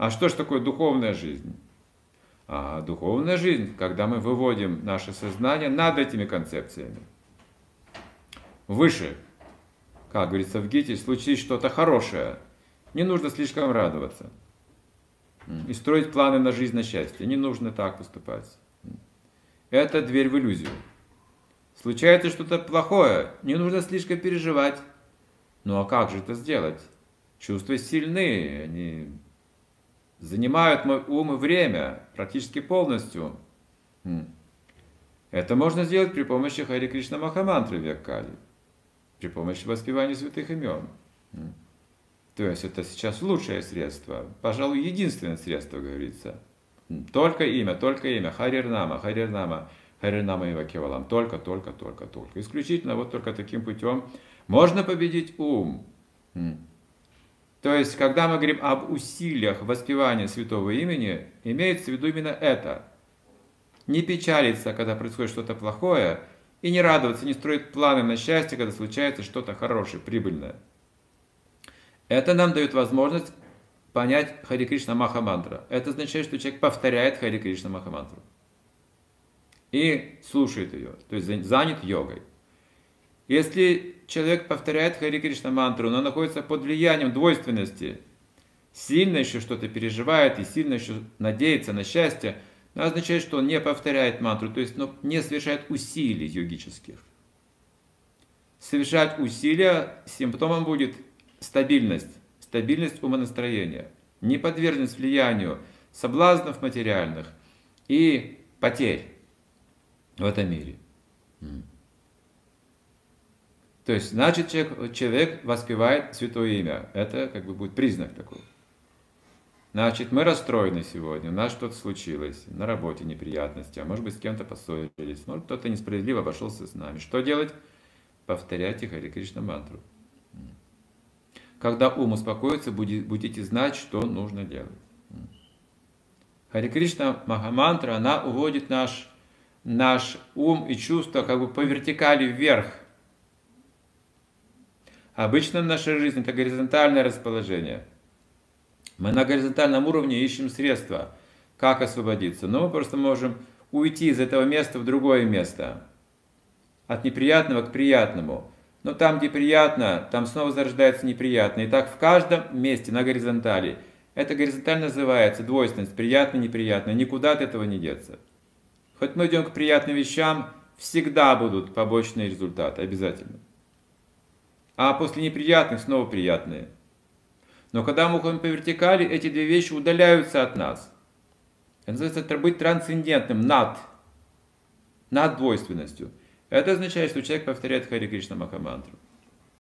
А что же такое духовная жизнь? А духовная жизнь, когда мы выводим наше сознание над этими концепциями. Выше. Как говорится в Гите, случись что-то хорошее, не нужно слишком радоваться. И строить планы на жизнь, на счастье. Не нужно так поступать. Это дверь в иллюзию. Случается что-то плохое, не нужно слишком переживать. Ну а как же это сделать? Чувства сильны, они занимают мой ум и время практически полностью. Это можно сделать при помощи Хари Кришна Махамантры век Кали, при помощи воспевания святых имен. То есть это сейчас лучшее средство, пожалуй, единственное средство, говорится. Только имя, только имя, Харирнама, Харирнама, Харирнама и Кевалам, только, только, только, только. Исключительно вот только таким путем можно победить ум. То есть, когда мы говорим об усилиях воспевания святого имени, имеется в виду именно это. Не печалиться, когда происходит что-то плохое, и не радоваться, не строить планы на счастье, когда случается что-то хорошее, прибыльное. Это нам дает возможность понять Хари Кришна Махамантра. Это означает, что человек повторяет Хари Кришна Махамантру. И слушает ее, то есть занят йогой. Если человек повторяет Хари Кришна мантру, но находится под влиянием двойственности, сильно еще что-то переживает и сильно еще надеется на счастье, это означает, что он не повторяет мантру, то есть ну, не совершает усилий йогических. Совершать усилия, симптомом будет стабильность, стабильность умонастроения, неподверженность влиянию соблазнов материальных и потерь в этом мире. То есть, значит, человек, человек воспевает святое имя. Это как бы будет признак такой. Значит, мы расстроены сегодня, у нас что-то случилось, на работе неприятности, а может быть с кем-то поссорились, может кто-то несправедливо обошелся с нами. Что делать? Повторяйте Хари Кришна мантру. Когда ум успокоится, будете знать, что нужно делать. Хари Кришна Махамантра, она уводит наш, наш ум и чувства как бы по вертикали вверх. Обычно в нашей жизни это горизонтальное расположение. Мы на горизонтальном уровне ищем средства, как освободиться. Но мы просто можем уйти из этого места в другое место. От неприятного к приятному. Но там, где приятно, там снова зарождается неприятно. И так в каждом месте на горизонтали. Это горизонталь называется двойственность, приятно, неприятно. Никуда от этого не деться. Хоть мы идем к приятным вещам, всегда будут побочные результаты, обязательно. А после неприятных снова приятные. Но когда мы уходим по вертикали, эти две вещи удаляются от нас. Это называется быть трансцендентным, над, над двойственностью. Это означает, что человек повторяет Хари Кришна Махамантру.